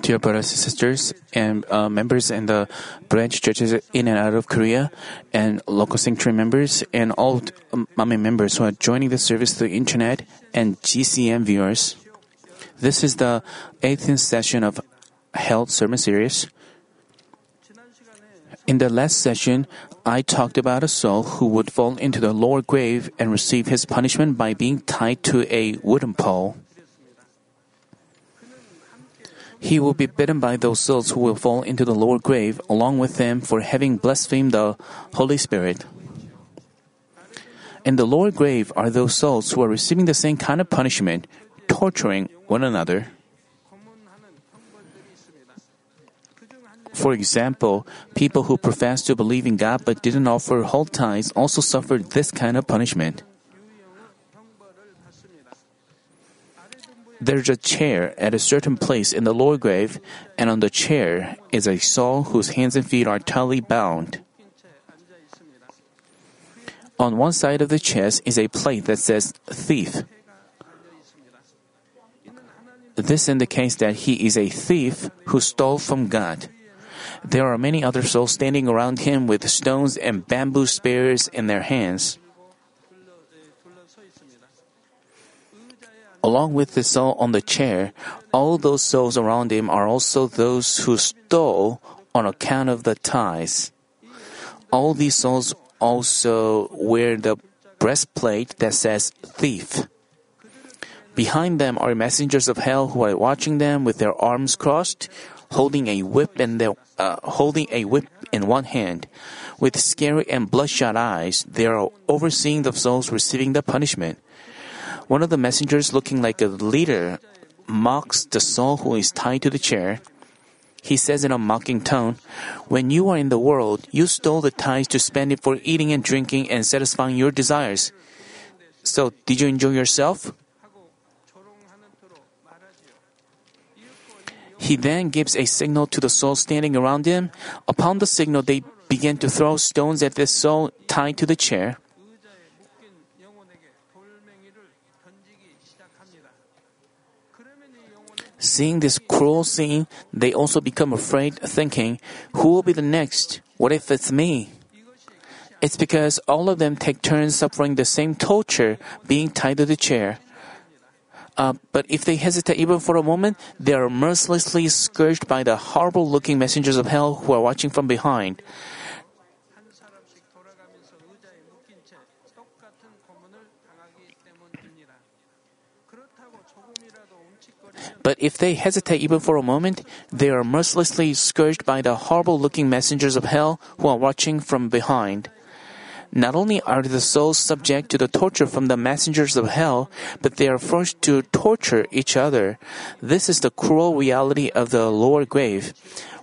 Dear brothers and sisters, and uh, members in the branch churches in and out of Korea, and local sanctuary members, and all um, Manmin members who are joining the service through internet, and GCN viewers. This is the 18th session of Hell Sermon Series. In the last session, I talked about a soul who would fall into the lower grave and receive his punishment by being tied to a wooden pole. He will be bitten by those souls who will fall into the lower grave along with them for having blasphemed the Holy Spirit. In the lower grave are those souls who are receiving the same kind of punishment, torturing one another. For example, people who profess to believe in God but didn't offer whole tithes also suffered this kind of punishment. There's a chair at a certain place in the lower grave, and on the chair is a soul whose hands and feet are tightly bound. On one side of the chest is a plate that says thief. This indicates that he is a thief who stole from God. There are many other souls standing around him with stones and bamboo spears in their hands. Along with the soul on the chair, all those souls around him are also those who stole on account of the tithes. All these souls also wear the breastplate that says thief. Behind them are messengers of hell who are watching them with their arms crossed, holding a whip in their, uh, holding a whip in one hand. With scary and bloodshot eyes, they are overseeing the souls receiving the punishment. One of the messengers, looking like a leader, mocks the soul who is tied to the chair. He says in a mocking tone, When you are in the world, you stole the tithes to spend it for eating and drinking and satisfying your desires. So, did you enjoy yourself? He then gives a signal to the soul standing around him. Upon the signal, they begin to throw stones at the soul tied to the chair. Seeing this cruel scene, they also become afraid, thinking, Who will be the next? What if it's me? It's because all of them take turns suffering the same torture, being tied to the chair. Uh, but if they hesitate even for a moment, they are mercilessly scourged by the horrible looking messengers of hell who are watching from behind. But if they hesitate even for a moment, they are mercilessly scourged by the horrible looking messengers of hell who are watching from behind. Not only are the souls subject to the torture from the messengers of hell, but they are forced to torture each other. This is the cruel reality of the lower grave.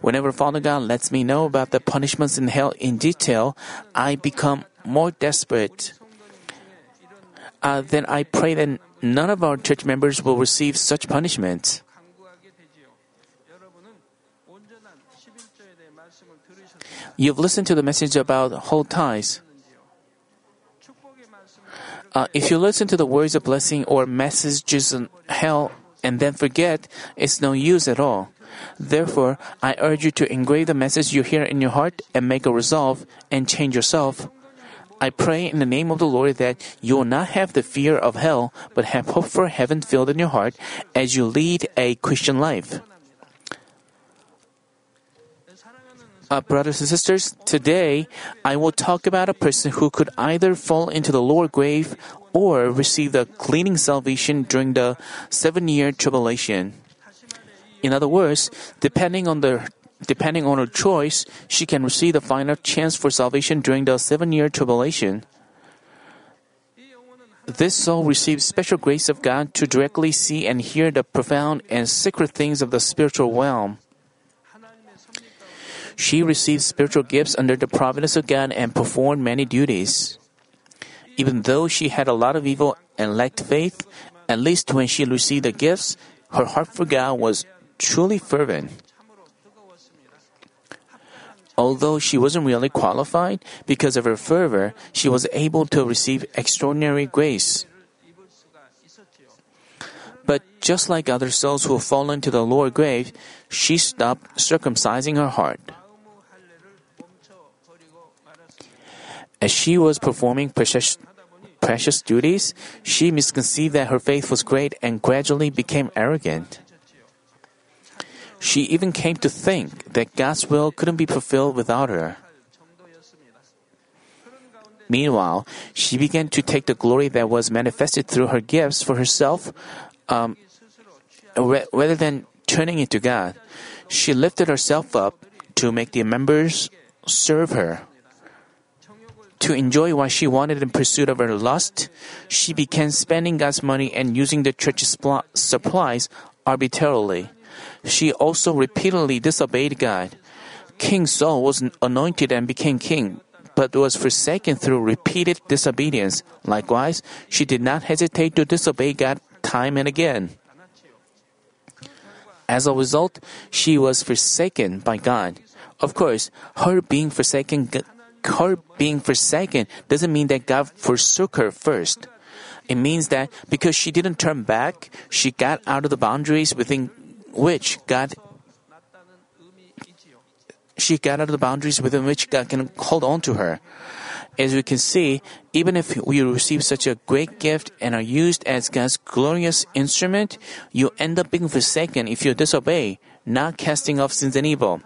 Whenever Father God lets me know about the punishments in hell in detail, I become more desperate. Uh, then I pray that none of our church members will receive such punishment. You've listened to the message about whole tithes. Uh, if you listen to the words of blessing or messages in hell and then forget, it's no use at all. Therefore, I urge you to engrave the message you hear in your heart and make a resolve and change yourself. I pray in the name of the Lord that you will not have the fear of hell, but have hope for heaven filled in your heart as you lead a Christian life. Uh, brothers and sisters, today I will talk about a person who could either fall into the lower grave or receive the gleaning salvation during the seven year tribulation. In other words, depending on the depending on her choice, she can receive the final chance for salvation during the seven year tribulation. This soul receives special grace of God to directly see and hear the profound and secret things of the spiritual realm. She received spiritual gifts under the providence of God and performed many duties. Even though she had a lot of evil and lacked faith, at least when she received the gifts, her heart for God was truly fervent. Although she wasn't really qualified, because of her fervor, she was able to receive extraordinary grace. But just like other souls who fall into the lower grave, she stopped circumcising her heart. As she was performing precious, precious duties, she misconceived that her faith was great and gradually became arrogant. She even came to think that God's will couldn't be fulfilled without her. Meanwhile, she began to take the glory that was manifested through her gifts for herself um, rather than turning it to God. She lifted herself up to make the members serve her. To enjoy what she wanted in pursuit of her lust, she began spending God's money and using the church's supplies arbitrarily. She also repeatedly disobeyed God. King Saul was anointed and became king, but was forsaken through repeated disobedience. Likewise, she did not hesitate to disobey God time and again. As a result, she was forsaken by God. Of course, her being forsaken, her being forsaken doesn't mean that God forsook her first. It means that because she didn't turn back, she got out of the boundaries within which God she got out of the boundaries within which God can hold on to her. As we can see, even if you receive such a great gift and are used as God's glorious instrument, you end up being forsaken if you disobey, not casting off sins and evil.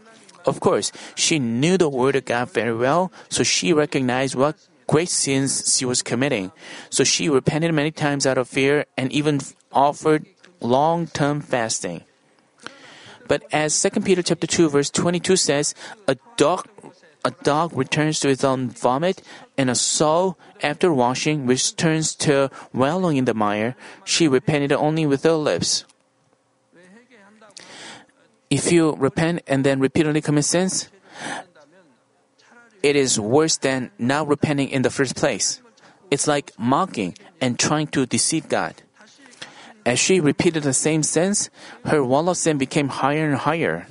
Of course, she knew the Word of God very well, so she recognized what great sins she was committing. So she repented many times out of fear and even offered long-term fasting. But as 2 Peter chapter 2 verse 22 says, a dog a dog returns to its own vomit, and a sow, after washing, returns to wallowing in the mire. She repented only with her lips. If you repent and then repeatedly commit sins, it is worse than not repenting in the first place. It's like mocking and trying to deceive God. As she repeated the same sins, her wall of sin became higher and higher.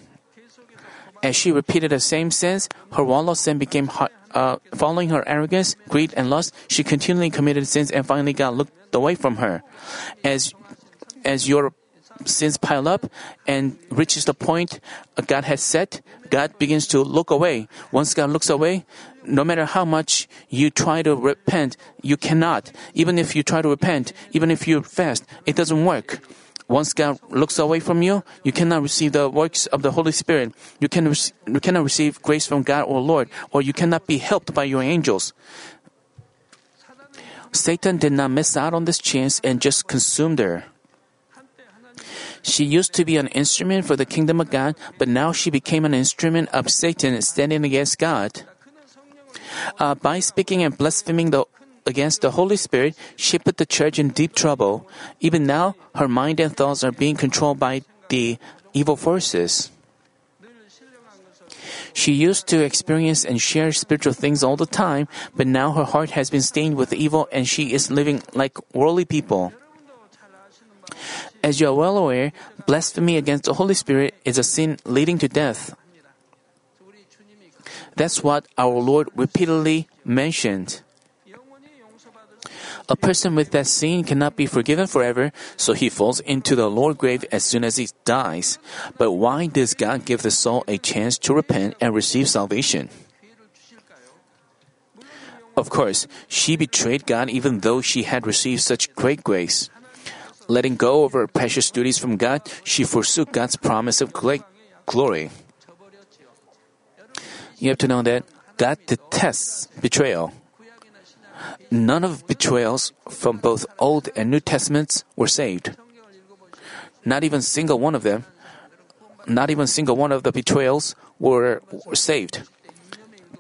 As she repeated the same sins, her wall of sin became uh, following her arrogance, greed, and lust. She continually committed sins, and finally God looked away from her. As as your sins pile up and reaches the point God has set, God begins to look away. Once God looks away, no matter how much you try to repent, you cannot. Even if you try to repent, even if you fast, it doesn't work. Once God looks away from you, you cannot receive the works of the Holy Spirit. You, can you cannot receive grace from God or Lord, or you cannot be helped by your angels. Satan did not miss out on this chance and just consumed her. She used to be an instrument for the kingdom of God, but now she became an instrument of Satan standing against God. Uh, by speaking and blaspheming the against the Holy Spirit, she put the church in deep trouble. Even now, her mind and thoughts are being controlled by the evil forces. She used to experience and share spiritual things all the time, but now her heart has been stained with evil and she is living like worldly people. As you are well aware, blasphemy against the Holy Spirit is a sin leading to death. That's what our Lord repeatedly mentioned. A person with that sin cannot be forgiven forever, so he falls into the lower grave as soon as he dies. But why does God give the soul a chance to repent and receive salvation? Of course, she betrayed God even though she had received such great grace. Letting go of her precious duties from God, she forsook God's promise of great glory. You have to know that God detests betrayal. None of betrayals from both Old and New Testaments were saved. Not even single one of them, not even single one of the betrayals were, were saved.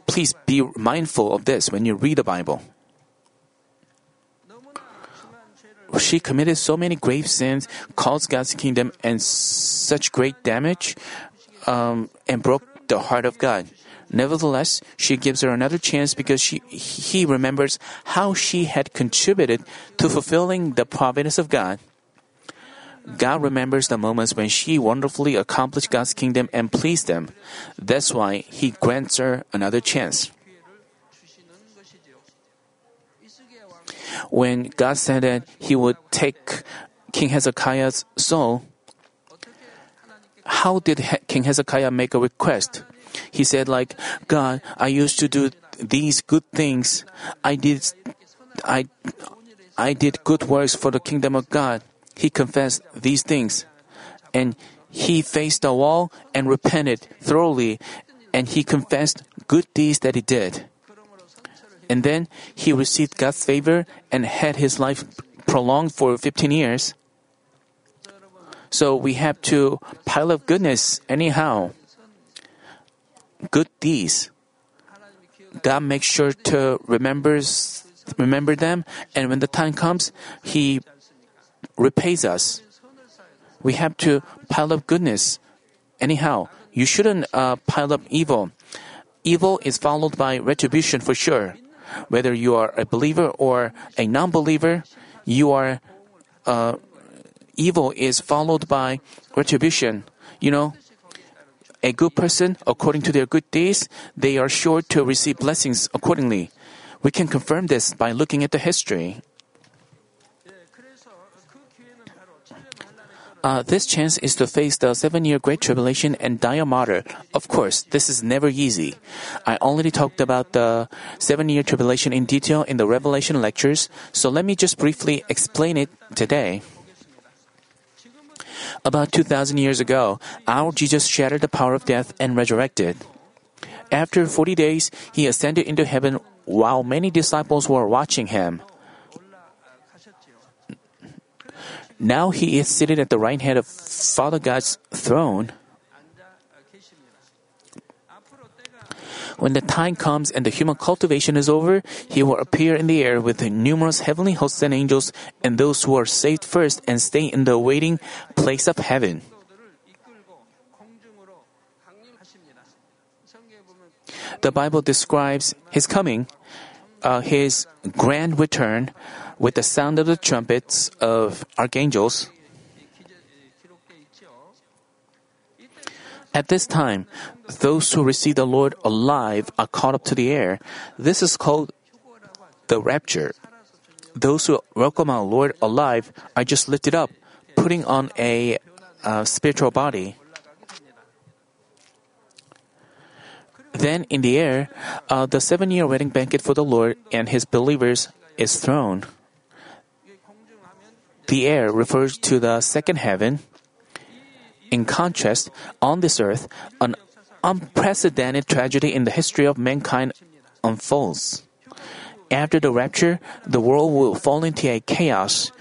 Please be mindful of this when you read the Bible. She committed so many grave sins, caused God's kingdom and such great damage, um, and broke the heart of God. Nevertheless, she gives her another chance because she, he remembers how she had contributed to fulfilling the providence of God. God remembers the moments when she wonderfully accomplished God's kingdom and pleased Him. That's why He grants her another chance. When God said that He would take King Hezekiah's soul, how did he- King Hezekiah make a request? He said like, God, I used to do these good things. I did I I did good works for the kingdom of God. He confessed these things. And he faced the wall and repented thoroughly and he confessed good deeds that he did. And then he received God's favor and had his life prolonged for 15 years. So we have to pile up goodness anyhow. Good deeds. God makes sure to remembers remember them and when the time comes he repays us. We have to pile up goodness. Anyhow, you shouldn't uh, pile up evil. Evil is followed by retribution for sure. Whether you are a believer or a non-believer, you are uh, evil is followed by retribution. You know, a good person, according to their good deeds, they are sure to receive blessings accordingly. We can confirm this by looking at the history. Uh, this chance is to face the seven year Great Tribulation and die a martyr. Of course, this is never easy. I already talked about the seven year tribulation in detail in the Revelation lectures, so let me just briefly explain it today. About 2,000 years ago, our Jesus shattered the power of death and resurrected. After 40 days, he ascended into heaven while many disciples were watching him. Now he is seated at the right hand of Father God's throne. When the time comes and the human cultivation is over, he will appear in the air with numerous heavenly hosts and angels and those who are saved first and stay in the waiting place of heaven. The Bible describes his coming, uh, his grand return, with the sound of the trumpets of archangels. At this time, those who receive the Lord alive are caught up to the air. This is called the rapture. Those who welcome our Lord alive are just lifted up, putting on a uh, spiritual body. Then in the air, uh, the seven year wedding banquet for the Lord and his believers is thrown. The air refers to the second heaven. In contrast, on this earth, an unprecedented tragedy in the history of mankind unfolds. After the rapture, the world will fall into a chaos,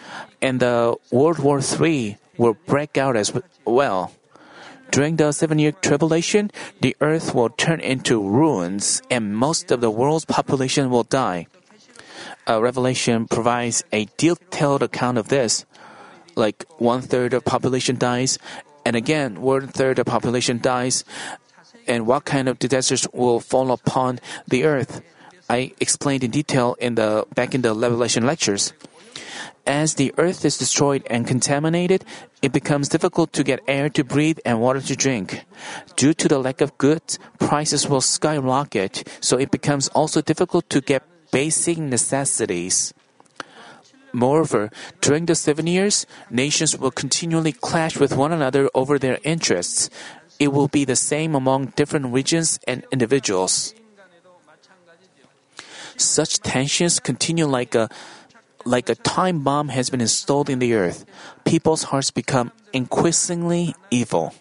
and the World War III will break out as well. During the seven year tribulation, the earth will turn into ruins, and most of the world's population will die uh, Revelation provides a detailed account of this. Like one third of population dies, and again one third of population dies, and what kind of disasters will fall upon the earth. I explained in detail in the back in the Revelation lectures. As the earth is destroyed and contaminated, it becomes difficult to get air to breathe and water to drink. Due to the lack of goods, prices will skyrocket, so it becomes also difficult to get basic necessities. Moreover, during the seven years, nations will continually clash with one another over their interests. It will be the same among different regions and individuals. Such tensions continue like a like a time bomb has been installed in the earth. People's hearts become increasingly evil.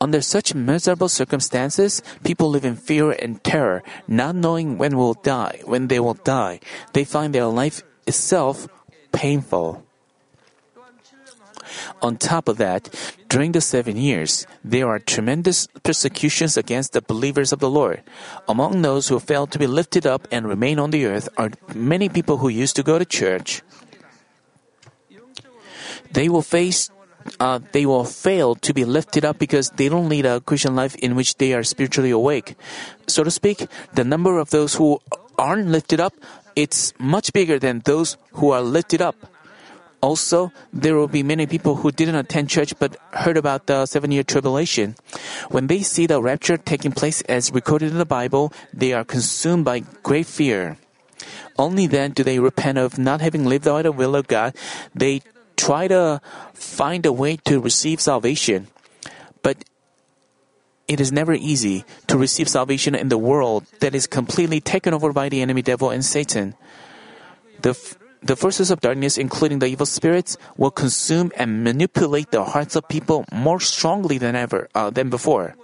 Under such miserable circumstances, people live in fear and terror, not knowing when will die, when they will die. They find their life itself painful. On top of that, during the seven years, there are tremendous persecutions against the believers of the Lord. Among those who fail to be lifted up and remain on the earth are many people who used to go to church. They will face uh, they will fail to be lifted up because they don't lead a Christian life in which they are spiritually awake. So to speak, the number of those who aren't lifted up, it's much bigger than those who are lifted up. Also, there will be many people who didn't attend church but heard about the seven year tribulation. When they see the rapture taking place as recorded in the Bible, they are consumed by great fear. Only then do they repent of not having lived out the will of God. They try to find a way to receive salvation. But it is never easy to receive salvation in the world that is completely taken over by the enemy devil and Satan. The, f- the forces of darkness, including the evil spirits, will consume and manipulate the hearts of people more strongly than ever uh, than before.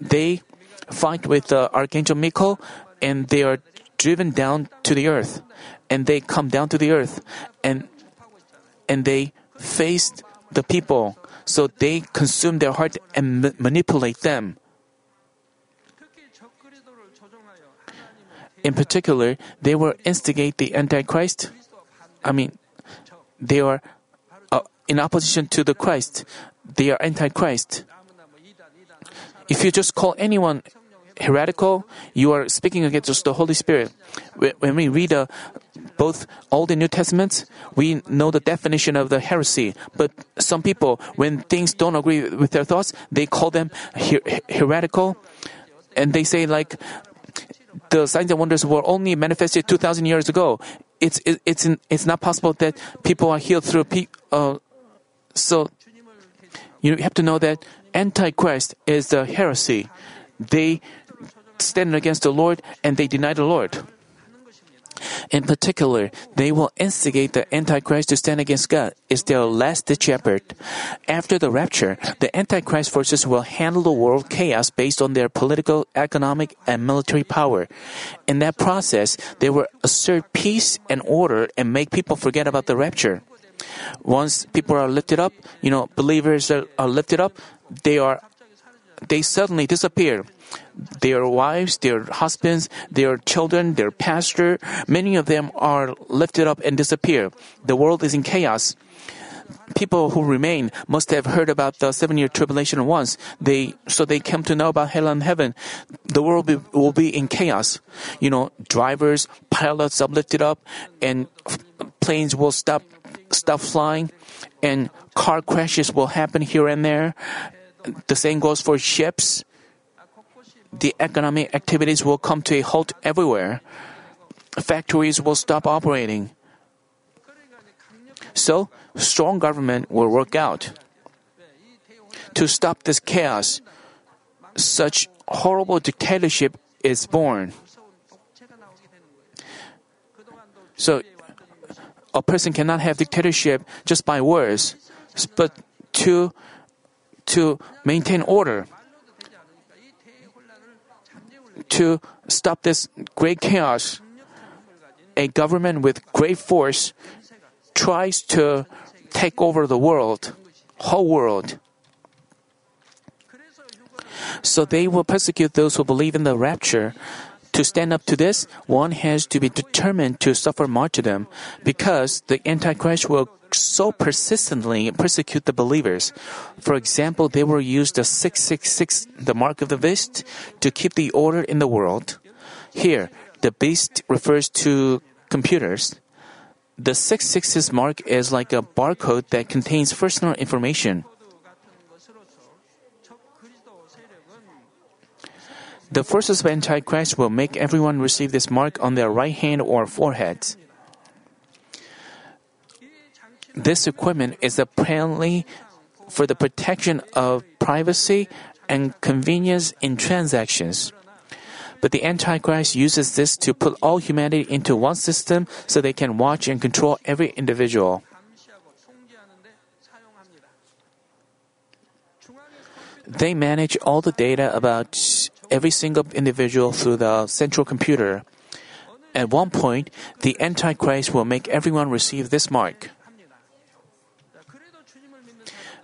They fight with uh, Archangel Michael, and they are driven down to the earth, and they come down to the earth, and and they faced the people, so they consume their heart and ma- manipulate them. In particular, they will instigate the Antichrist. I mean, they are uh, in opposition to the Christ. They are Antichrist. If you just call anyone heretical, you are speaking against the Holy Spirit. When we read uh, both Old and New Testaments, we know the definition of the heresy. But some people, when things don't agree with their thoughts, they call them her- heretical, and they say like the signs and wonders were only manifested 2,000 years ago. It's it, it's it's not possible that people are healed through pe- uh, so you have to know that Antichrist is the heresy. They stand against the Lord and they deny the Lord. In particular, they will instigate the Antichrist to stand against God. It's their last ditch effort. After the rapture, the Antichrist forces will handle the world chaos based on their political, economic, and military power. In that process, they will assert peace and order and make people forget about the rapture. Once people are lifted up, you know, believers are lifted up, they are, they suddenly disappear their wives, their husbands, their children, their pastor, many of them are lifted up and disappear. The world is in chaos. People who remain must have heard about the seven-year tribulation once. They so they came to know about hell and heaven. The world be, will be in chaos. You know, drivers, pilots are lifted up, and planes will stop stop flying, and car crashes will happen here and there. The same goes for ships the economic activities will come to a halt everywhere. Factories will stop operating. So, strong government will work out. To stop this chaos, such horrible dictatorship is born. So, a person cannot have dictatorship just by words, but to to maintain order. To stop this great chaos, a government with great force tries to take over the world, whole world. So they will persecute those who believe in the rapture. To stand up to this, one has to be determined to suffer martyrdom because the Antichrist will so persistently persecute the believers. For example, they will use the 666, the mark of the beast, to keep the order in the world. Here, the beast refers to computers. The 666 mark is like a barcode that contains personal information. The forces of Antichrist will make everyone receive this mark on their right hand or forehead. This equipment is apparently for the protection of privacy and convenience in transactions. But the Antichrist uses this to put all humanity into one system so they can watch and control every individual. They manage all the data about every single individual through the central computer. At one point, the Antichrist will make everyone receive this mark.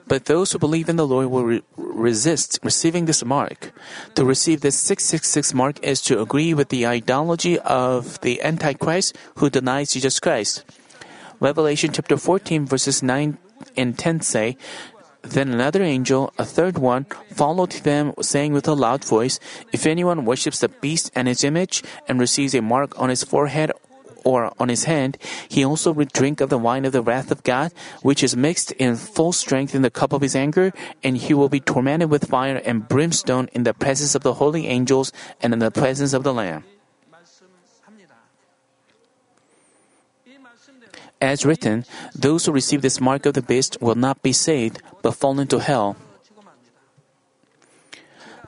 But those who believe in the Lord will re- resist receiving this mark. To receive this 666 mark is to agree with the ideology of the Antichrist who denies Jesus Christ. Revelation chapter 14 verses 9 and 10 say, Then another angel, a third one, followed them, saying with a loud voice, If anyone worships the beast and its image, and receives a mark on his forehead or on his hand, he also will drink of the wine of the wrath of God, which is mixed in full strength in the cup of his anger, and he will be tormented with fire and brimstone in the presence of the holy angels and in the presence of the Lamb. As written, those who receive this mark of the beast will not be saved, but fall into hell.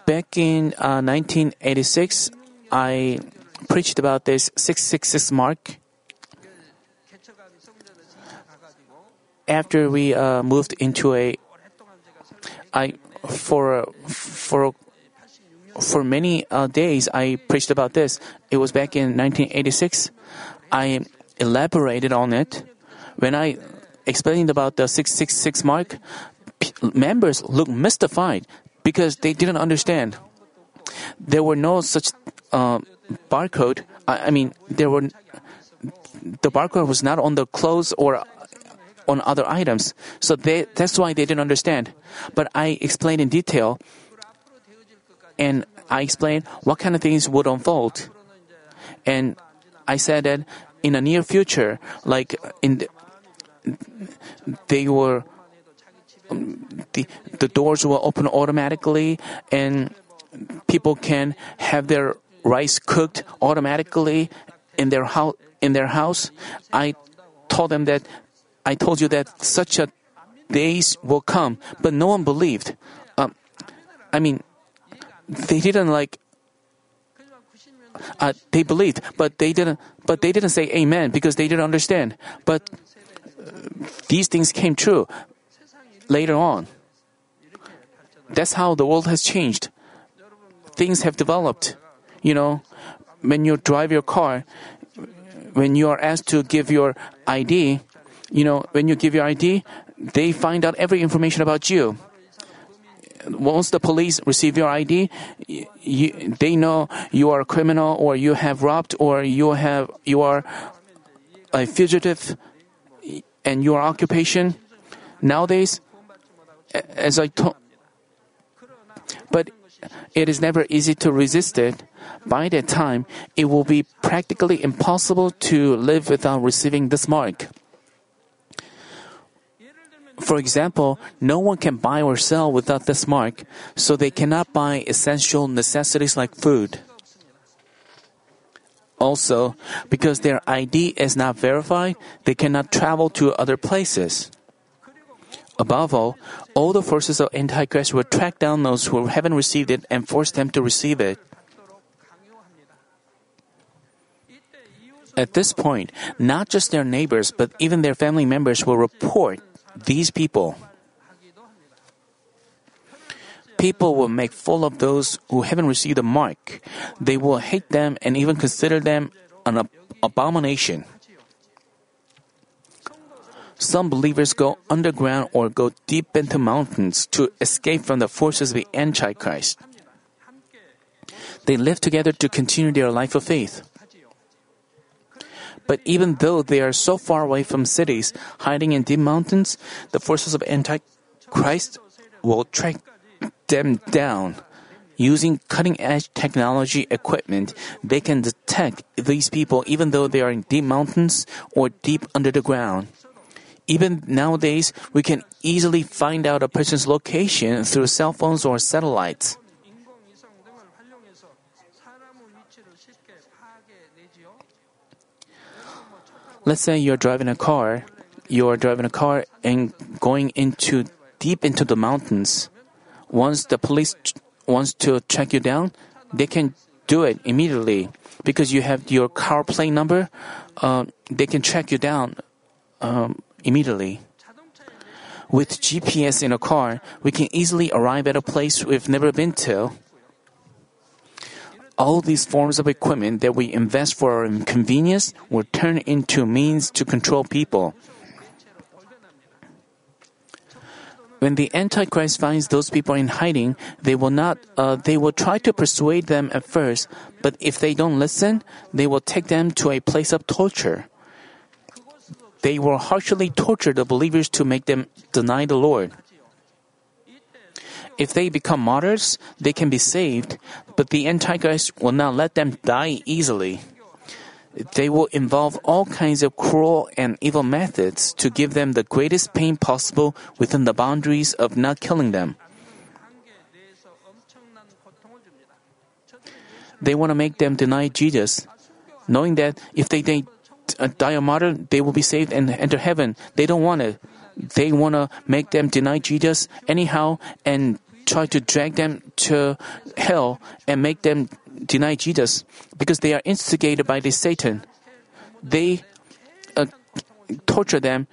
Back in uh, 1986, I preached about this 666 mark. After we uh, moved into a, I for for for many uh, days I preached about this. It was back in 1986. I elaborated on it. When I explained about the 666 mark, members looked mystified because they didn't understand. There were no such uh, barcode. I, I mean, there were the barcode was not on the clothes or on other items. So they, that's why they didn't understand. But I explained in detail and I explained what kind of things would unfold. And I said that in the near future, like in the, they were um, the the doors will open automatically and people can have their rice cooked automatically in their house in their house. I told them that i told you that such a days will come but no one believed. Um, i mean they didn't like uh, they believed but they didn't but they didn't say amen because they didn't understand. But these things came true later on. That's how the world has changed. Things have developed you know. When you drive your car when you are asked to give your id you know when you give your id they find out every information about you once the police receive your ID, you, they know you are a criminal or you have robbed or you have you are a fugitive and your occupation. Nowadays, as I told, but it is never easy to resist it. By that time, it will be practically impossible to live without receiving this mark. For example, no one can buy or sell without this mark, so they cannot buy essential necessities like food. Also, because their ID is not verified, they cannot travel to other places. Above all, all the forces of Antichrist will track down those who haven't received it and force them to receive it. At this point, not just their neighbors, but even their family members will report these people. People will make full of those who haven't received the mark. They will hate them and even consider them an ab- abomination. Some believers go underground or go deep into mountains to escape from the forces of the Antichrist. They live together to continue their life of faith. But even though they are so far away from cities, hiding in deep mountains, the forces of Antichrist will track them down. Using cutting edge technology equipment, they can detect these people even though they are in deep mountains or deep under the ground. Even nowadays, we can easily find out a person's location through cell phones or satellites. Let's say you're driving a car, you're driving a car and going into deep into the mountains. Once the police ch- wants to track you down, they can do it immediately because you have your car plate number. Uh, they can track you down um, immediately. With GPS in a car, we can easily arrive at a place we've never been to. All these forms of equipment that we invest for our convenience will turn into means to control people. When the Antichrist finds those people in hiding, they will not. Uh, they will try to persuade them at first, but if they don't listen, they will take them to a place of torture. They will harshly torture the believers to make them deny the Lord. If they become martyrs, they can be saved, but the Antichrist will not let them die easily. They will involve all kinds of cruel and evil methods to give them the greatest pain possible within the boundaries of not killing them. They want to make them deny Jesus, knowing that if they, uh, die a martyr, they will be saved and enter heaven. They don't want it. They want to make them deny Jesus anyhow and try to drag them to hell and make them deny Jesus because they are instigated by this Satan. They uh, torture them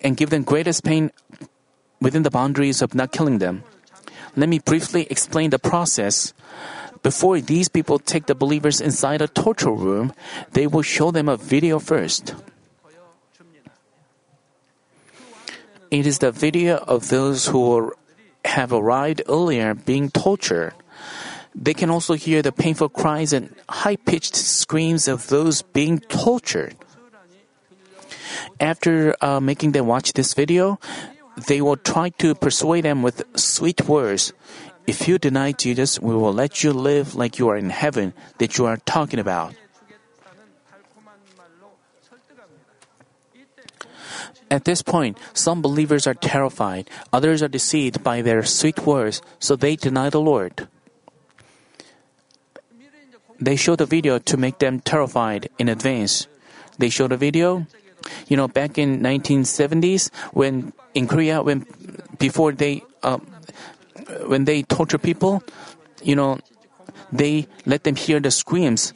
and give them greatest pain within the boundaries of not killing them. Let me briefly explain the process. Before these people take the believers inside a torture room, they will show them a video first. It is the video of those who have arrived earlier being tortured. They can also hear the painful cries and high pitched screams of those being tortured. After uh, making them watch this video, they will try to persuade them with sweet words. If you deny Jesus, we will let you live like you are in heaven that you are talking about. At this point, some believers are terrified, others are deceived by their sweet words, so they deny the Lord. They show the video to make them terrified in advance. They show the video, you know, back in 1970s when in Korea, when before they uh, when they torture people, you know, they let them hear the screams,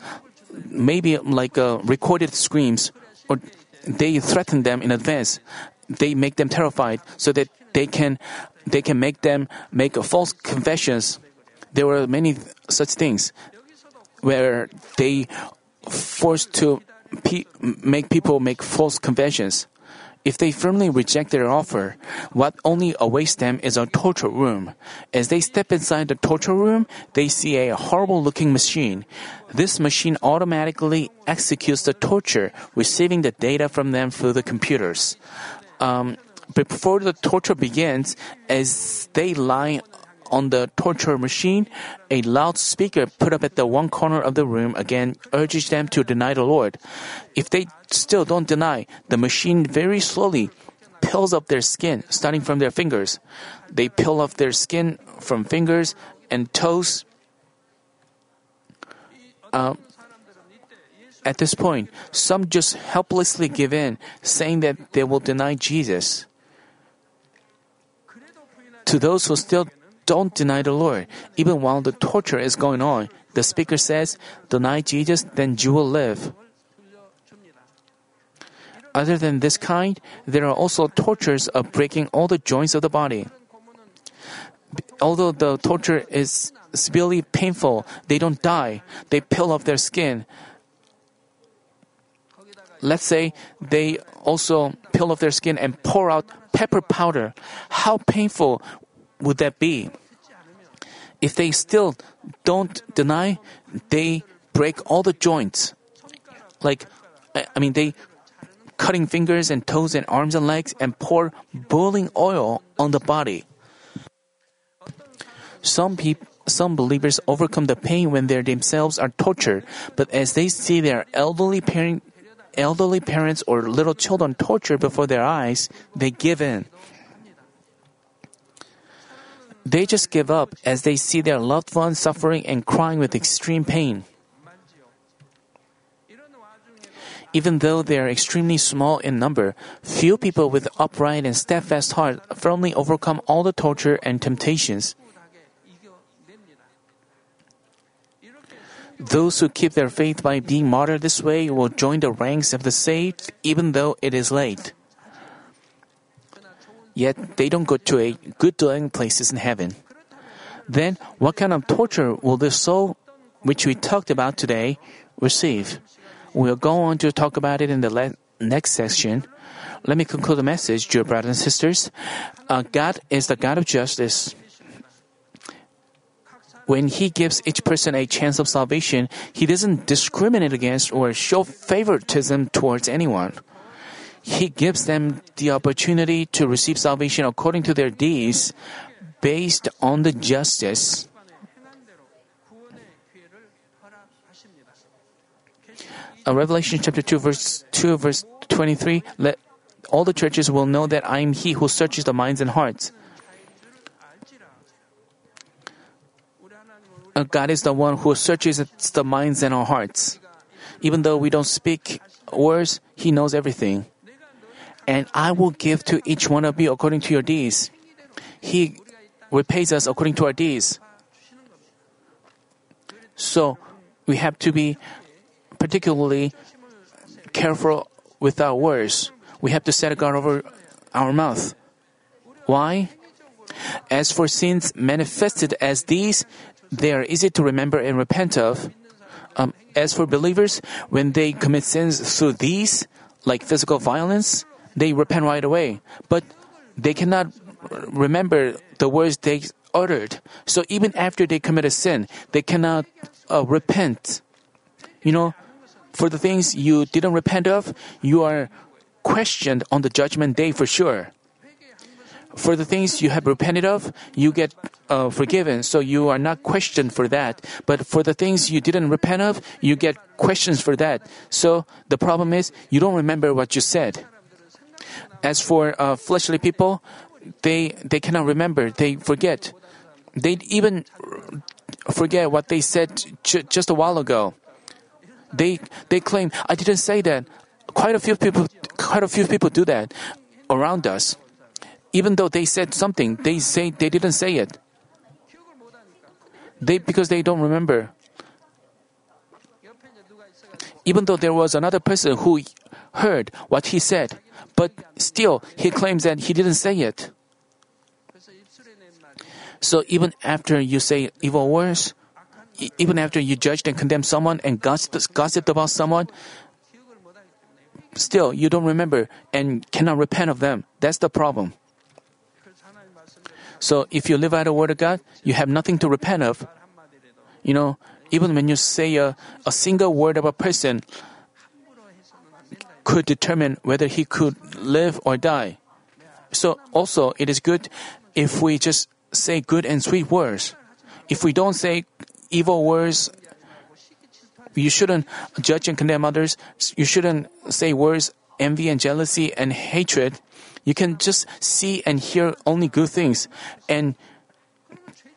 maybe like uh, recorded screams, or they threaten them in advance. They make them terrified so that they can they can make them make false confessions. There were many such things where they forced to pe- make people make false confessions. If they firmly reject their offer, what only awaits them is a torture room. As they step inside the torture room, they see a horrible looking machine. This machine automatically executes the torture, receiving the data from them through the computers. Um, before the torture begins, as they lie on the torture machine, a loudspeaker put up at the one corner of the room again urges them to deny the Lord. If they still don't deny, the machine very slowly peels off their skin, starting from their fingers. They peel off their skin from fingers and toes. Uh, at this point, some just helplessly give in, saying that they will deny Jesus. To those who still don't deny the Lord. Even while the torture is going on, the speaker says, Deny Jesus, then you will live. Other than this kind, there are also tortures of breaking all the joints of the body. Although the torture is severely painful, they don't die. They peel off their skin. Let's say they also peel off their skin and pour out pepper powder. How painful would that be? If they still don't deny, they break all the joints. Like, I mean, they cutting fingers and toes and arms and legs and pour boiling oil on the body. Some people, some believers overcome the pain when they themselves are tortured, but as they see their elderly parent, elderly parents or little children tortured before their eyes, they give in. They just give up as they see their loved ones suffering and crying with extreme pain. Even though they are extremely small in number, few people with upright and steadfast heart firmly overcome all the torture and temptations. Those who keep their faith by being martyred this way will join the ranks of the saved even though it is late yet they don't go to a good dwelling places in heaven. Then, what kind of torture will the soul, which we talked about today, receive? We'll go on to talk about it in the le- next section. Let me conclude the message, dear brothers and sisters. Uh, God is the God of justice. When He gives each person a chance of salvation, He doesn't discriminate against or show favoritism towards anyone. He gives them the opportunity to receive salvation according to their deeds based on the justice. Uh, Revelation chapter 2 verse 2 verse 23 let all the churches will know that I am he who searches the minds and hearts. Uh, God is the one who searches the minds and our hearts. Even though we don't speak words, He knows everything. And I will give to each one of you according to your deeds. He repays us according to our deeds. So we have to be particularly careful with our words. We have to set a guard over our mouth. Why? As for sins manifested as these, they are easy to remember and repent of. Um, as for believers, when they commit sins through these, like physical violence, they repent right away. But they cannot remember the words they uttered. So even after they commit a sin, they cannot uh, repent. You know, for the things you didn't repent of, you are questioned on the judgment day for sure. For the things you have repented of, you get uh, forgiven, so you are not questioned for that. But for the things you didn't repent of, you get questions for that. So the problem is you don't remember what you said. As for uh, fleshly people, they they cannot remember. They forget. They even forget what they said just a while ago. They they claim I didn't say that. Quite a few people quite a few people do that around us. Even though they said something, they say they didn't say it. They because they don't remember. Even though there was another person who heard what he said, but still he claims that he didn't say it. So even after you say evil words, even after you judged and condemned someone and gossiped, gossiped about someone, still you don't remember and cannot repent of them. That's the problem. So if you live out the word of God, you have nothing to repent of. You know, even when you say a, a single word of a person could determine whether he could live or die. So also it is good if we just say good and sweet words. If we don't say evil words, you shouldn't judge and condemn others. You shouldn't say words envy and jealousy and hatred. You can just see and hear only good things and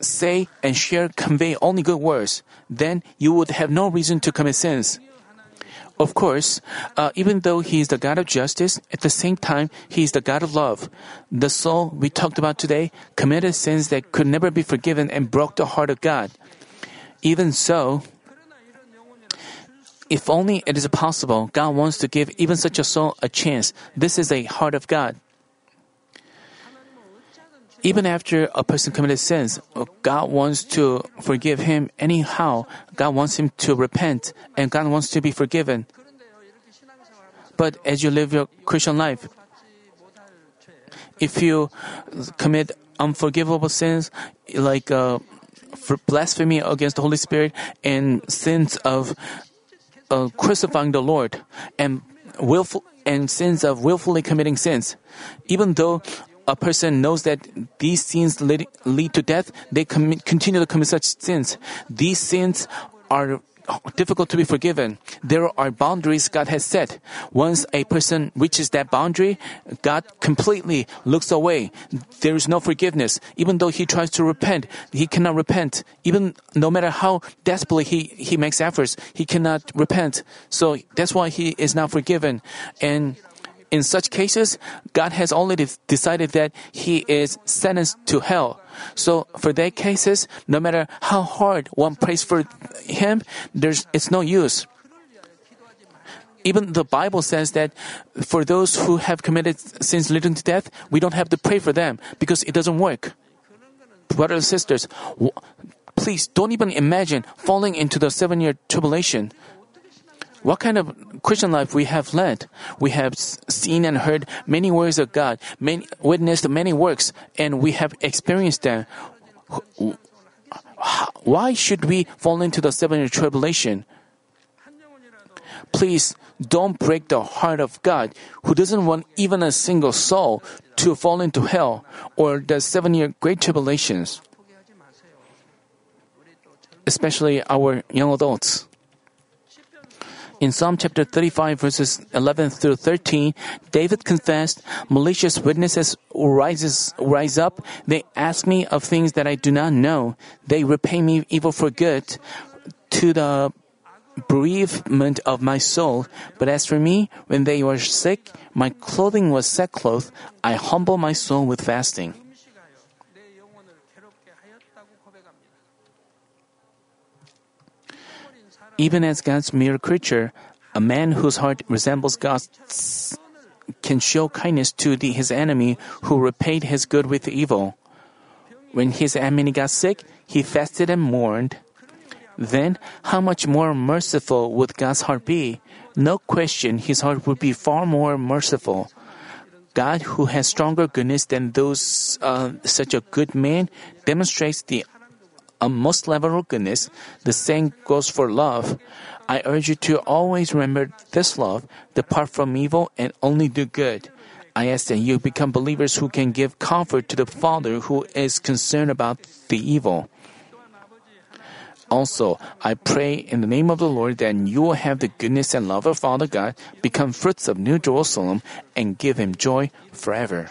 say and share, convey only good words. Then you would have no reason to commit sins. Of course, uh, even though He is the God of justice, at the same time, He is the God of love. The soul we talked about today committed sins that could never be forgiven and broke the heart of God. Even so, if only it is possible, God wants to give even such a soul a chance. This is a heart of God. Even after a person committed sins, God wants to forgive him anyhow. God wants him to repent and God wants to be forgiven. But as you live your Christian life, if you commit unforgivable sins like uh, blasphemy against the Holy Spirit and sins of uh, crucifying the Lord and willful and sins of willfully committing sins, even though a person knows that these sins lead, lead to death, they commit, continue to commit such sins. These sins are difficult to be forgiven. There are boundaries God has set. Once a person reaches that boundary, God completely looks away. There is no forgiveness. Even though he tries to repent, he cannot repent. Even no matter how desperately he, he makes efforts, he cannot repent. So that's why he is not forgiven. And in such cases, God has already decided that he is sentenced to hell. So for that cases, no matter how hard one prays for him, there's it's no use. Even the Bible says that for those who have committed sins leading to death, we don't have to pray for them because it doesn't work. Brothers and sisters, please don't even imagine falling into the seven year tribulation. What kind of Christian life we have led? We have seen and heard many words of God, many, witnessed many works, and we have experienced them. Why should we fall into the seven-year tribulation? Please don't break the heart of God, who doesn't want even a single soul to fall into hell or the seven-year great tribulations. Especially our young adults. In Psalm chapter 35 verses 11 through 13, David confessed, malicious witnesses rises, rise up. They ask me of things that I do not know. They repay me evil for good. To the bereavement of my soul. But as for me, when they were sick, my clothing was sackcloth. I humble my soul with fasting. Even as God's mere creature, a man whose heart resembles God's can show kindness to the, his enemy who repaid his good with evil. When his enemy got sick, he fasted and mourned. Then, how much more merciful would God's heart be? No question, his heart would be far more merciful. God, who has stronger goodness than those uh, such a good man, demonstrates the most level of goodness. The same goes for love. I urge you to always remember this love, depart from evil, and only do good. I ask that you become believers who can give comfort to the Father who is concerned about the evil. Also, I pray in the name of the Lord that you will have the goodness and love of Father God become fruits of New Jerusalem and give him joy forever.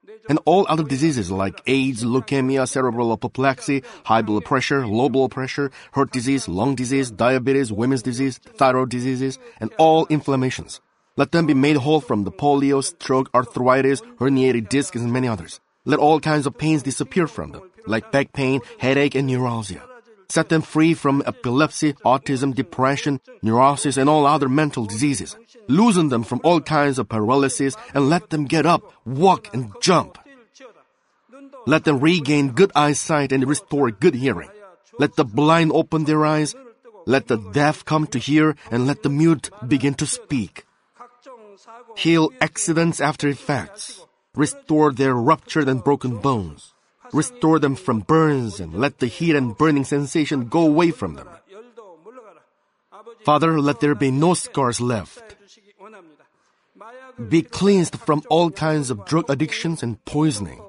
and all other diseases like AIDS, leukemia, cerebral apoplexy, high blood pressure, low blood pressure, heart disease, lung disease, diabetes, women's disease, thyroid diseases, and all inflammations. Let them be made whole from the polio, stroke, arthritis, herniated discs, and many others. Let all kinds of pains disappear from them, like back pain, headache, and neuralgia. Set them free from epilepsy, autism, depression, neurosis, and all other mental diseases. Loosen them from all kinds of paralysis and let them get up, walk, and jump. Let them regain good eyesight and restore good hearing. Let the blind open their eyes. Let the deaf come to hear and let the mute begin to speak. Heal accidents after effects. Restore their ruptured and broken bones. Restore them from burns and let the heat and burning sensation go away from them. Father, let there be no scars left. Be cleansed from all kinds of drug addictions and poisoning.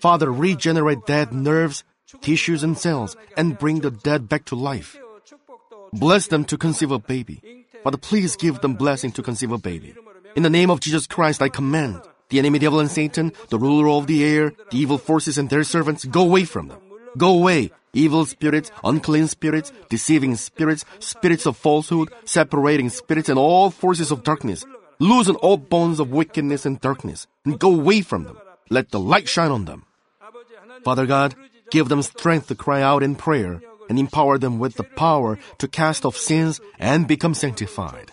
Father, regenerate dead nerves, tissues, and cells and bring the dead back to life. Bless them to conceive a baby. Father, please give them blessing to conceive a baby. In the name of Jesus Christ, I command the enemy devil and Satan, the ruler of the air, the evil forces and their servants, go away from them. Go away, evil spirits, unclean spirits, deceiving spirits, spirits of falsehood, separating spirits, and all forces of darkness. Loosen all bonds of wickedness and darkness, and go away from them. Let the light shine on them. Father God, give them strength to cry out in prayer and empower them with the power to cast off sins and become sanctified.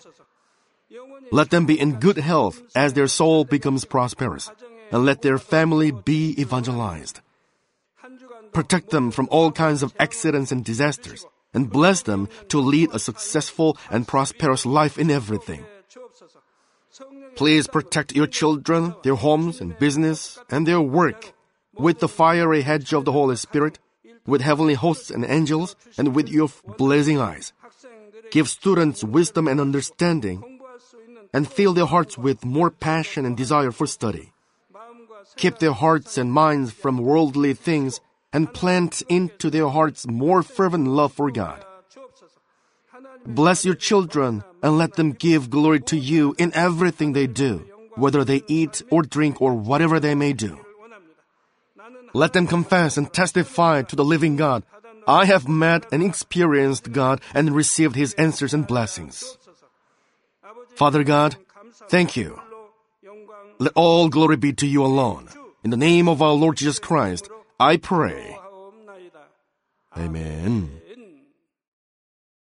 Let them be in good health as their soul becomes prosperous, and let their family be evangelized. Protect them from all kinds of accidents and disasters, and bless them to lead a successful and prosperous life in everything. Please protect your children, their homes and business, and their work with the fiery hedge of the Holy Spirit, with heavenly hosts and angels, and with your blazing eyes. Give students wisdom and understanding, and fill their hearts with more passion and desire for study. Keep their hearts and minds from worldly things and plant into their hearts more fervent love for God. Bless your children and let them give glory to you in everything they do, whether they eat or drink or whatever they may do. Let them confess and testify to the living God. I have met and experienced God and received His answers and blessings. Father God, thank you. Let all glory be to you alone. In the name of our Lord Jesus Christ, I pray. Amen.